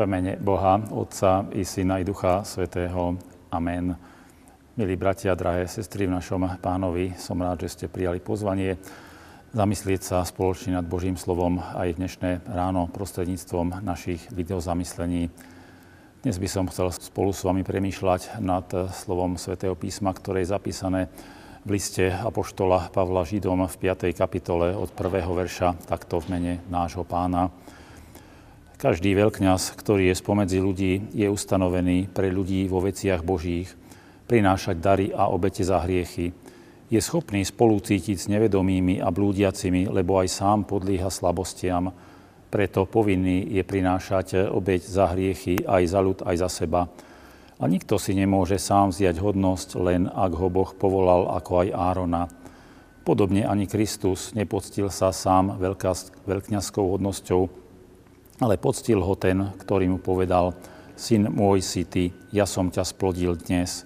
V mene Boha, Otca i Syna i Ducha Svetého. Amen. Milí bratia, drahé sestry v našom pánovi, som rád, že ste prijali pozvanie zamyslieť sa spoločne nad Božím slovom aj dnešné ráno prostredníctvom našich videozamyslení. Dnes by som chcel spolu s vami premýšľať nad slovom Svetého písma, ktoré je zapísané v liste Apoštola Pavla Židom v 5. kapitole od prvého verša, takto v mene nášho pána. Každý veľkňaz, ktorý je spomedzi ľudí, je ustanovený pre ľudí vo veciach Božích, prinášať dary a obete za hriechy. Je schopný spolucítiť s nevedomými a blúdiacimi, lebo aj sám podlíha slabostiam. Preto povinný je prinášať obeť za hriechy aj za ľud, aj za seba. A nikto si nemôže sám vziať hodnosť, len ak ho Boh povolal ako aj Árona. Podobne ani Kristus nepoctil sa sám veľkňazskou hodnosťou, ale poctil ho ten, ktorý mu povedal, syn môj si ty, ja som ťa splodil dnes.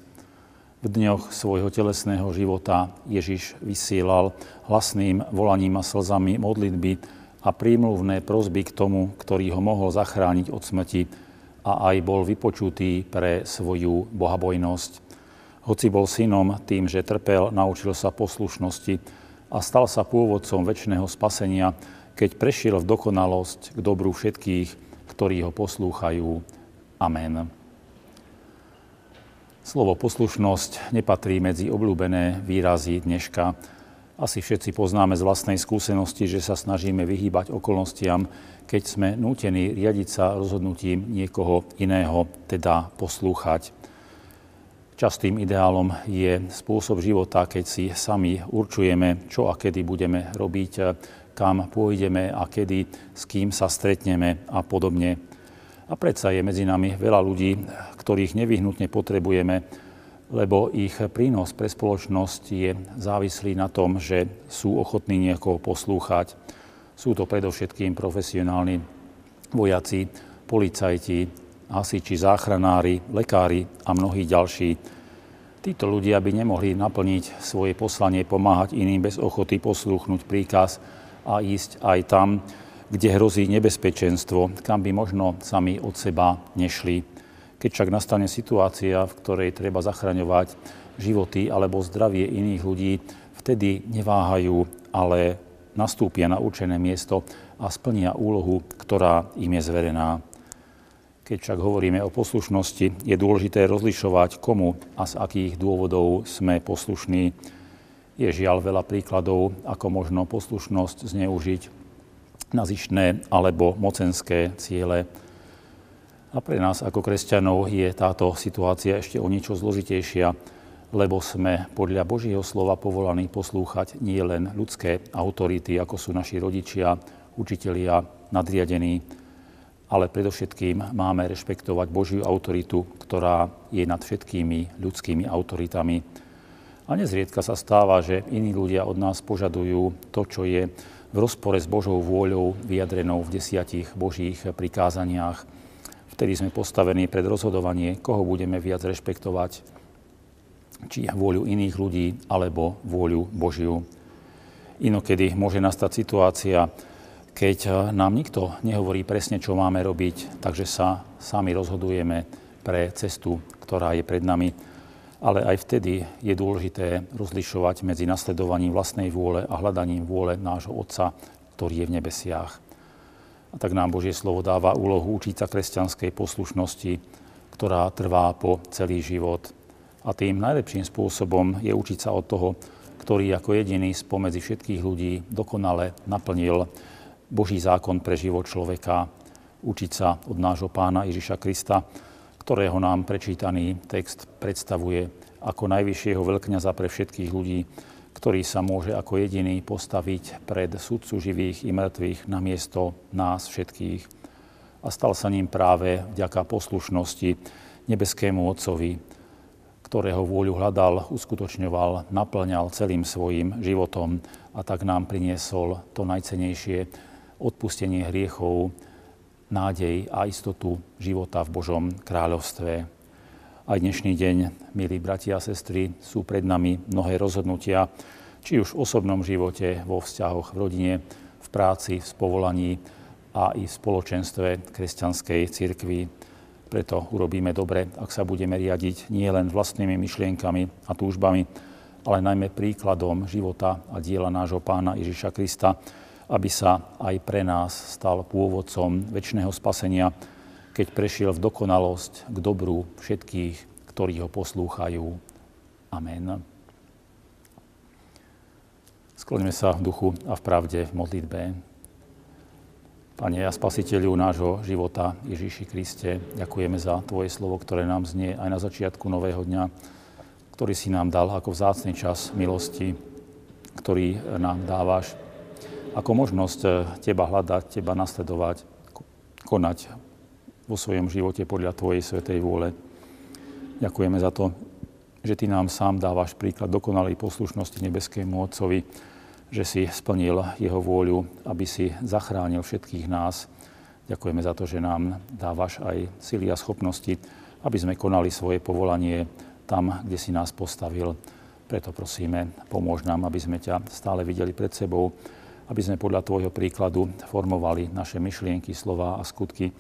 V dňoch svojho telesného života Ježiš vysielal hlasným volaním a slzami modlitby a prímluvné prozby k tomu, ktorý ho mohol zachrániť od smrti a aj bol vypočutý pre svoju bohabojnosť. Hoci bol synom tým, že trpel, naučil sa poslušnosti a stal sa pôvodcom väčšného spasenia, keď prešiel v dokonalosť k dobru všetkých, ktorí ho poslúchajú. Amen. Slovo poslušnosť nepatrí medzi obľúbené výrazy dneška. Asi všetci poznáme z vlastnej skúsenosti, že sa snažíme vyhýbať okolnostiam, keď sme nútení riadiť sa rozhodnutím niekoho iného, teda poslúchať. Častým ideálom je spôsob života, keď si sami určujeme, čo a kedy budeme robiť, kam pôjdeme a kedy, s kým sa stretneme a podobne. A predsa je medzi nami veľa ľudí, ktorých nevyhnutne potrebujeme, lebo ich prínos pre spoločnosť je závislý na tom, že sú ochotní niekoho poslúchať. Sú to predovšetkým profesionálni vojaci, policajti, hasiči, záchranári, lekári a mnohí ďalší. Títo ľudia by nemohli naplniť svoje poslanie pomáhať iným bez ochoty poslúchnuť príkaz a ísť aj tam, kde hrozí nebezpečenstvo, kam by možno sami od seba nešli. Keď však nastane situácia, v ktorej treba zachraňovať životy alebo zdravie iných ľudí, vtedy neváhajú, ale nastúpia na určené miesto a splnia úlohu, ktorá im je zverená. Keď však hovoríme o poslušnosti, je dôležité rozlišovať, komu a z akých dôvodov sme poslušní je žiaľ veľa príkladov, ako možno poslušnosť zneužiť na zišné alebo mocenské ciele. A pre nás ako kresťanov je táto situácia ešte o niečo zložitejšia, lebo sme podľa Božieho slova povolaní poslúchať nie len ľudské autority, ako sú naši rodičia, učitelia, nadriadení, ale predovšetkým máme rešpektovať Božiu autoritu, ktorá je nad všetkými ľudskými autoritami a nezriedka sa stáva, že iní ľudia od nás požadujú to, čo je v rozpore s Božou vôľou vyjadrenou v desiatich Božích prikázaniach. Vtedy sme postavení pred rozhodovanie, koho budeme viac rešpektovať, či vôľu iných ľudí alebo vôľu Božiu. Inokedy môže nastať situácia, keď nám nikto nehovorí presne, čo máme robiť, takže sa sami rozhodujeme pre cestu, ktorá je pred nami ale aj vtedy je dôležité rozlišovať medzi nasledovaním vlastnej vôle a hľadaním vôle nášho Otca, ktorý je v nebesiach. A tak nám Božie slovo dáva úlohu učiť sa kresťanskej poslušnosti, ktorá trvá po celý život. A tým najlepším spôsobom je učiť sa od toho, ktorý ako jediný spomedzi všetkých ľudí dokonale naplnil Boží zákon pre život človeka, učiť sa od nášho pána Ježiša Krista, ktorého nám prečítaný text predstavuje ako najvyššieho veľkňaza pre všetkých ľudí, ktorý sa môže ako jediný postaviť pred sudcu živých i mŕtvych na miesto nás všetkých. A stal sa ním práve vďaka poslušnosti nebeskému Otcovi, ktorého vôľu hľadal, uskutočňoval, naplňal celým svojim životom a tak nám priniesol to najcenejšie odpustenie hriechov, nádej a istotu života v Božom kráľovstve. Aj dnešný deň, milí bratia a sestry, sú pred nami mnohé rozhodnutia, či už v osobnom živote, vo vzťahoch v rodine, v práci, v spovolaní, a i v spoločenstve kresťanskej cirkvi. Preto urobíme dobre, ak sa budeme riadiť nie len vlastnými myšlienkami a túžbami, ale najmä príkladom života a diela nášho pána Ježiša Krista, aby sa aj pre nás stal pôvodcom väčšného spasenia, keď prešiel v dokonalosť k dobru všetkých, ktorí ho poslúchajú. Amen. Skloníme sa v duchu a v pravde v modlitbe. Pane a spasiteľu nášho života Ježíši Kriste, ďakujeme za Tvoje slovo, ktoré nám znie aj na začiatku nového dňa, ktorý si nám dal ako vzácný čas milosti, ktorý nám dávaš ako možnosť Teba hľadať, Teba nasledovať, konať vo svojom živote podľa Tvojej svetej vôle. Ďakujeme za to, že Ty nám sám dávaš príklad dokonalej poslušnosti nebeskému Otcovi, že si splnil jeho vôľu, aby si zachránil všetkých nás. Ďakujeme za to, že nám dávaš aj sily a schopnosti, aby sme konali svoje povolanie tam, kde si nás postavil. Preto prosíme, pomôž nám, aby sme ťa stále videli pred sebou, aby sme podľa Tvojho príkladu formovali naše myšlienky, slova a skutky,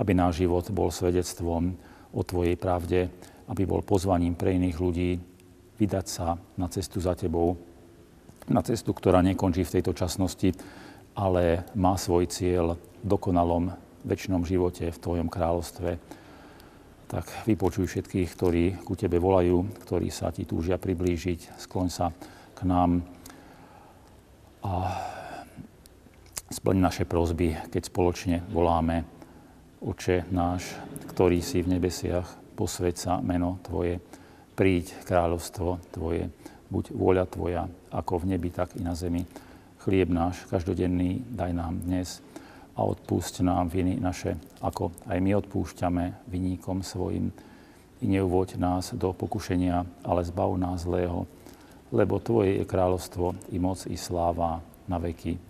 aby náš život bol svedectvom o Tvojej pravde, aby bol pozvaním pre iných ľudí vydať sa na cestu za Tebou, na cestu, ktorá nekončí v tejto časnosti, ale má svoj cieľ v dokonalom väčšnom živote v Tvojom kráľovstve. Tak vypočuj všetkých, ktorí ku Tebe volajú, ktorí sa Ti túžia priblížiť. Skloň sa k nám a splň naše prosby, keď spoločne voláme Oče náš, ktorý si v nebesiach, posveď sa meno Tvoje, príď kráľovstvo Tvoje, buď vôľa Tvoja, ako v nebi, tak i na zemi. Chlieb náš každodenný daj nám dnes a odpúšť nám viny naše, ako aj my odpúšťame viníkom svojim. I neuvoď nás do pokušenia, ale zbav nás zlého, lebo Tvoje je kráľovstvo, i moc, i sláva na veky.